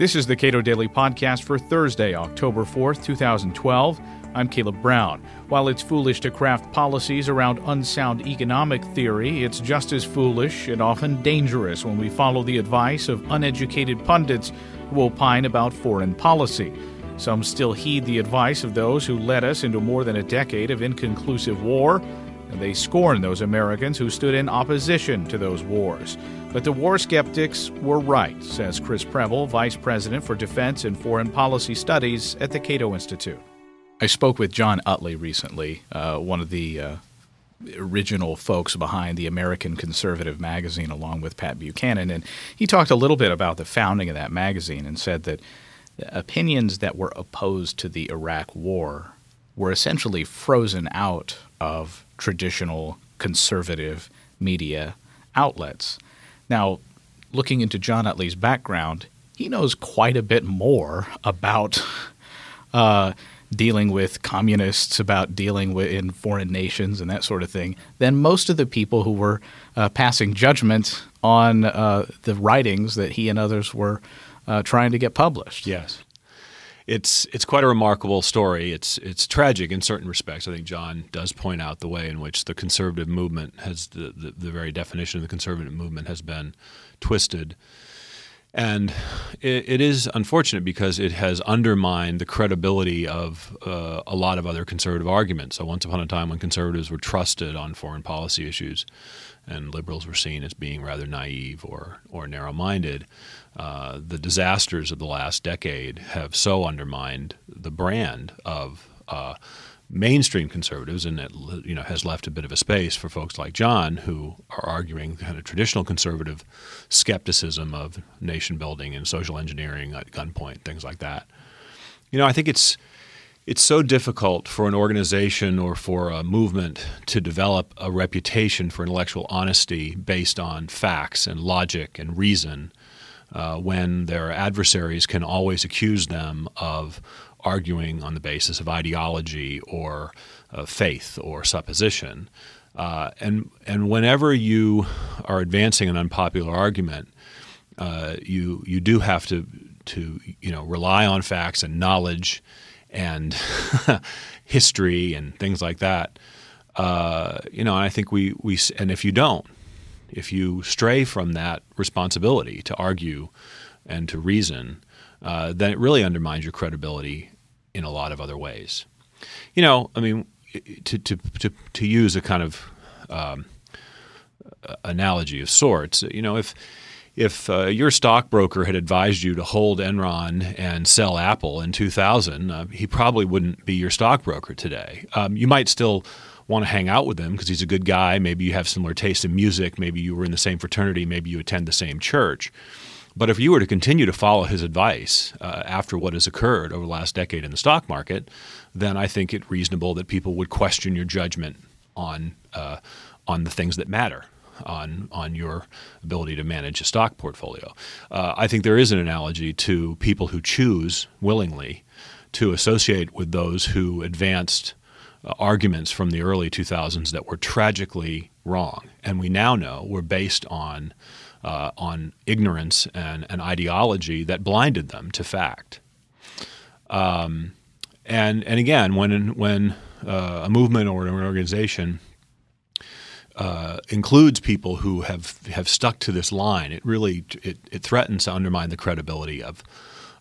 This is the Cato Daily Podcast for Thursday, October 4th, 2012. I'm Caleb Brown. While it's foolish to craft policies around unsound economic theory, it's just as foolish and often dangerous when we follow the advice of uneducated pundits who opine about foreign policy. Some still heed the advice of those who led us into more than a decade of inconclusive war, and they scorn those Americans who stood in opposition to those wars. But the war skeptics were right, says Chris Preble, Vice President for Defense and Foreign Policy Studies at the Cato Institute. I spoke with Jon Utley recently, uh, one of the uh, original folks behind the American Conservative magazine, along with Pat Buchanan. And he talked a little bit about the founding of that magazine and said that opinions that were opposed to the Iraq War were essentially frozen out of traditional conservative media outlets. Now, looking into Jon Utley's background, he knows quite a bit more about uh, dealing with communists, about dealing with in foreign nations, and that sort of thing than most of the people who were uh, passing judgment on uh, the writings that he and others were uh, trying to get published. Yes it's it's quite a remarkable story. It's it's tragic in certain respects. I think Jon does point out the way in which the conservative movement has the, the, the very definition of the conservative movement has been twisted. And it, it is unfortunate because it has undermined the credibility of uh, a lot of other conservative arguments. So, once upon a time, when conservatives were trusted on foreign policy issues, and liberals were seen as being rather naive or, or narrow minded, uh, the disasters of the last decade have so undermined the brand of uh, mainstream conservatives, and it you know has left a bit of a space for folks like Jon who are arguing kind of traditional conservative skepticism of nation building and social engineering at gunpoint, things like that. You know, I think it's it's so difficult for an organization or for a movement to develop a reputation for intellectual honesty based on facts and logic and reason uh, when their adversaries can always accuse them of arguing on the basis of ideology or uh, faith or supposition. Uh, and, and whenever you are advancing an unpopular argument, uh, you, you do have to, to you know, rely on facts and knowledge and history and things like that. Uh, you know, and I think we, we and if you don't, if you stray from that responsibility to argue and to reason, uh, then it really undermines your credibility in a lot of other ways. You know, I mean, to to to, to use a kind of um, analogy of sorts, you know, if if uh, your stockbroker had advised you to hold Enron and sell Apple in 2000, uh, he probably wouldn't be your stockbroker today. Um, you might still want to hang out with him because he's a good guy. Maybe you have similar taste in music. Maybe you were in the same fraternity. Maybe you attend the same church. But if you were to continue to follow his advice uh, after what has occurred over the last decade in the stock market, then I think it reasonable that people would question your judgment on uh, on the things that matter on on your ability to manage a stock portfolio. Uh, I think there is an analogy to people who choose willingly to associate with those who advanced arguments from the early 2000s that were tragically wrong, and we now know were based on uh, on ignorance and an ideology that blinded them to fact. Um, and and again, when when uh, a movement or an organization uh, includes people who have have stuck to this line, it really it, it threatens to undermine the credibility of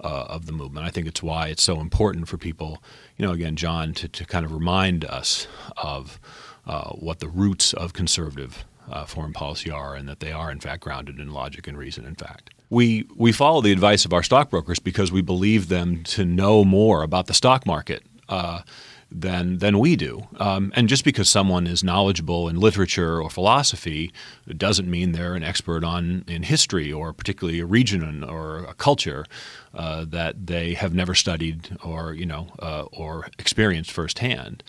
uh, of the movement. I think it's why it's so important for people, you know, again, Jon, to, to kind of remind us of uh, what the roots of conservative uh, foreign policy are, and that they are in fact grounded in logic and reason. In fact, we we follow the advice of our stockbrokers because we believe them to know more about the stock market. Than than we do. Um, and just because someone is knowledgeable in literature or philosophy doesn't mean they're an expert on in history or particularly a region or a culture uh, that they have never studied or you know uh, or experienced firsthand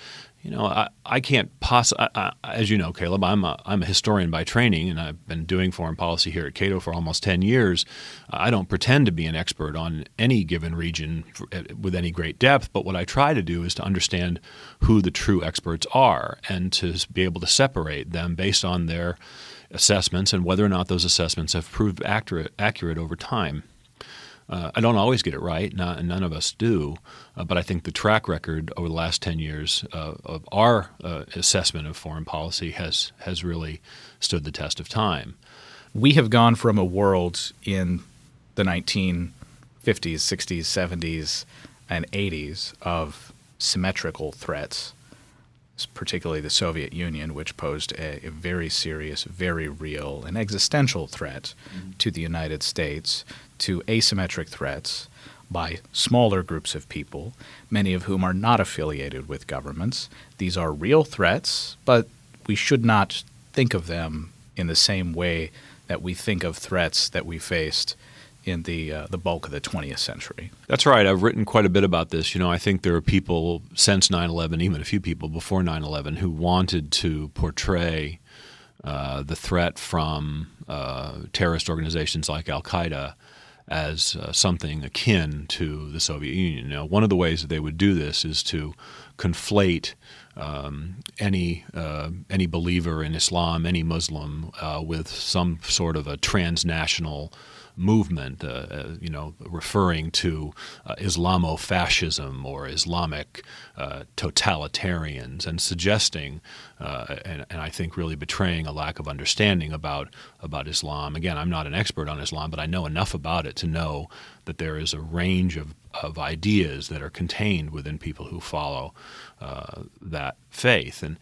you know, I, I can't possibly, as you know, Caleb, I'm a, I'm a historian by training, and I've been doing foreign policy here at Cato for almost 10 years. I don't pretend to be an expert on any given region for, eh, with any great depth, but what I try to do is to understand who the true experts are and to be able to separate them based on their assessments and whether or not those assessments have proved accurate, accurate over time. Uh, I don't always get it right, not, none of us do, uh, but I think the track record over the last 10 years uh, of our uh, assessment of foreign policy has, has really stood the test of time. We have gone from a world in the 1950s, 60s, 70s, and 80s of symmetrical threats, particularly the Soviet Union, which posed a, a very serious, very real, and existential threat mm-hmm. to the United States, to asymmetric threats by smaller groups of people, many of whom are not affiliated with governments. These are real threats, but we should not think of them in the same way that we think of threats that we faced in the uh, the bulk of the 20th century. That's right. I've written quite a bit about this. You know, I think there are people since 9/11, even a few people before 9/11, who wanted to portray uh, the threat from uh, terrorist organizations like Al Qaeda as uh, something akin to the Soviet Union. Now, one of the ways that they would do this is to conflate um, any uh, any believer in Islam, any Muslim, uh, with some sort of a transnational movement, uh, uh, you know, referring to uh, Islamofascism or Islamic uh, totalitarians, and suggesting, uh, and, and, I think really betraying a lack of understanding about about Islam. Again, I'm not an expert on Islam, but I know enough about it to know that there is a range of, of ideas that are contained within people who follow that faith, and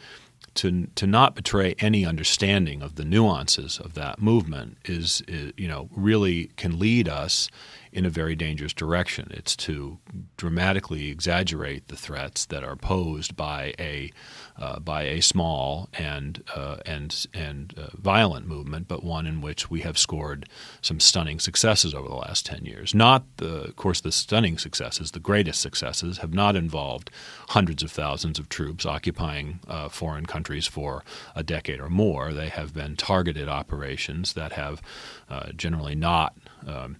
to to not betray any understanding of the nuances of that movement is, is, you know really can lead us in a very dangerous direction. It's to dramatically exaggerate the threats that are posed by a uh, by a small and uh, and and uh, violent movement, but one in which we have scored some stunning successes over the last ten years. Not, the, of course, the stunning successes, the greatest successes, have not involved hundreds of thousands of troops occupying uh, foreign countries for a decade or more. They have been targeted operations that have uh, generally not. Um,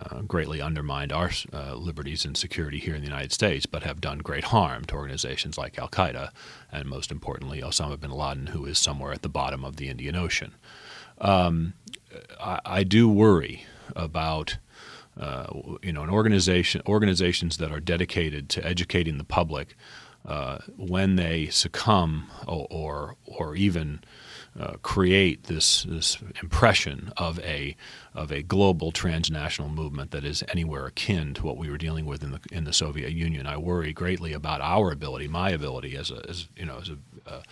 uh, greatly undermined our uh, liberties and security here in the United States, but have done great harm to organizations like Al Qaeda and, most importantly, Osama bin Laden, who is somewhere at the bottom of the Indian Ocean. Um, I, I, do worry about. Uh, you know, an organization organizations that are dedicated to educating the public uh, when they succumb or or, or even uh, create this this impression of a of a global transnational movement that is anywhere akin to what we were dealing with in the in the Soviet Union. I worry greatly about our ability, my ability as a as you know as a uh,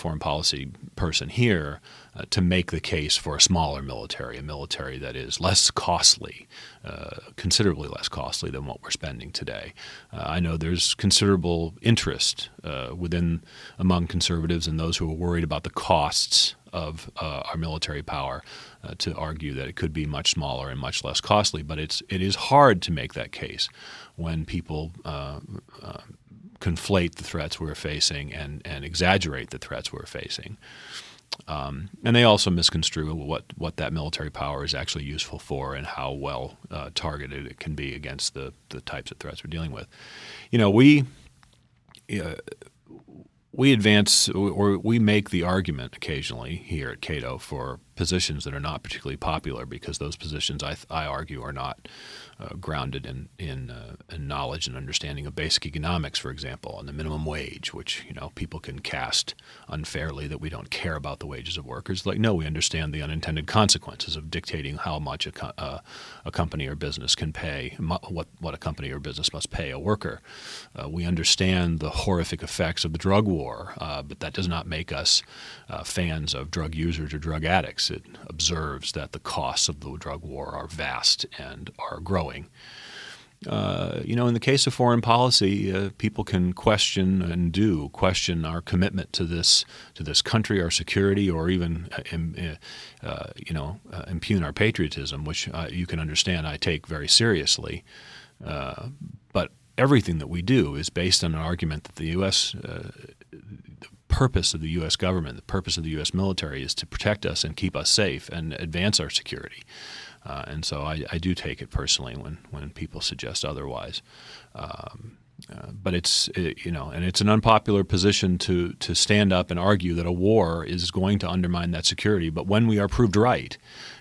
foreign policy person here uh, to make the case for a smaller military, a military that is less costly, uh, considerably less costly than what we're spending today. Uh, I know there's considerable interest uh, within among conservatives and those who are worried about the costs of uh, our military power uh, to argue that it could be much smaller and much less costly. But it's it is hard to make that case when people conflate the threats we're facing and, and exaggerate the threats we're facing. Um, and they also misconstrue what, what that military power is actually useful for and how well uh, targeted it can be against the, the types of threats we're dealing with. You know, we uh, we advance or we make the argument occasionally here at Cato for positions that are not particularly popular because those positions I, I argue are not uh, grounded in in, uh, in, knowledge and understanding of basic economics, for example, and the minimum wage, which you know people can cast unfairly that we don't care about the wages of workers. Like, no, we understand the unintended consequences of dictating how much a, co- uh, a company or business can pay, what what a company or business must pay a worker. Uh, we understand the horrific effects of the drug war, uh, but that does not make us uh, fans of drug users or drug addicts. It observes that the costs of the drug war are vast and are growing. Uh, you know, in the case of foreign policy, uh, people can question and do question our commitment to this to this country, our security, or even uh, uh you know uh, impugn our patriotism, which uh, you can understand I take very seriously. but everything that we do is based on an argument that the U.S purpose of the U.S. government, the purpose of the U.S. military is to protect us and keep us safe and advance our security. Uh, and so I, I, do take it personally when, when people suggest otherwise. Um, Uh, but it's it, you know, and it's an unpopular position to to stand up and argue that a war is going to undermine that security. But when we are proved right,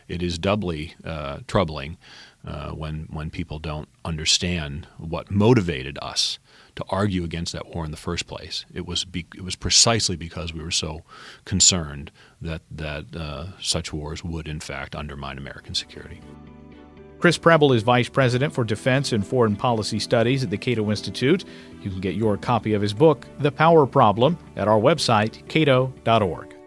it is doubly uh, troubling uh, when when people don't understand what motivated us to argue against that war in the first place. It was be, it was precisely because we were so concerned that that uh, such wars would in fact undermine American security. Chris Preble is Vice President for Defense and Foreign Policy Studies at the Cato Institute. You can get your copy of his book, The Power Problem, at our website, cato.org.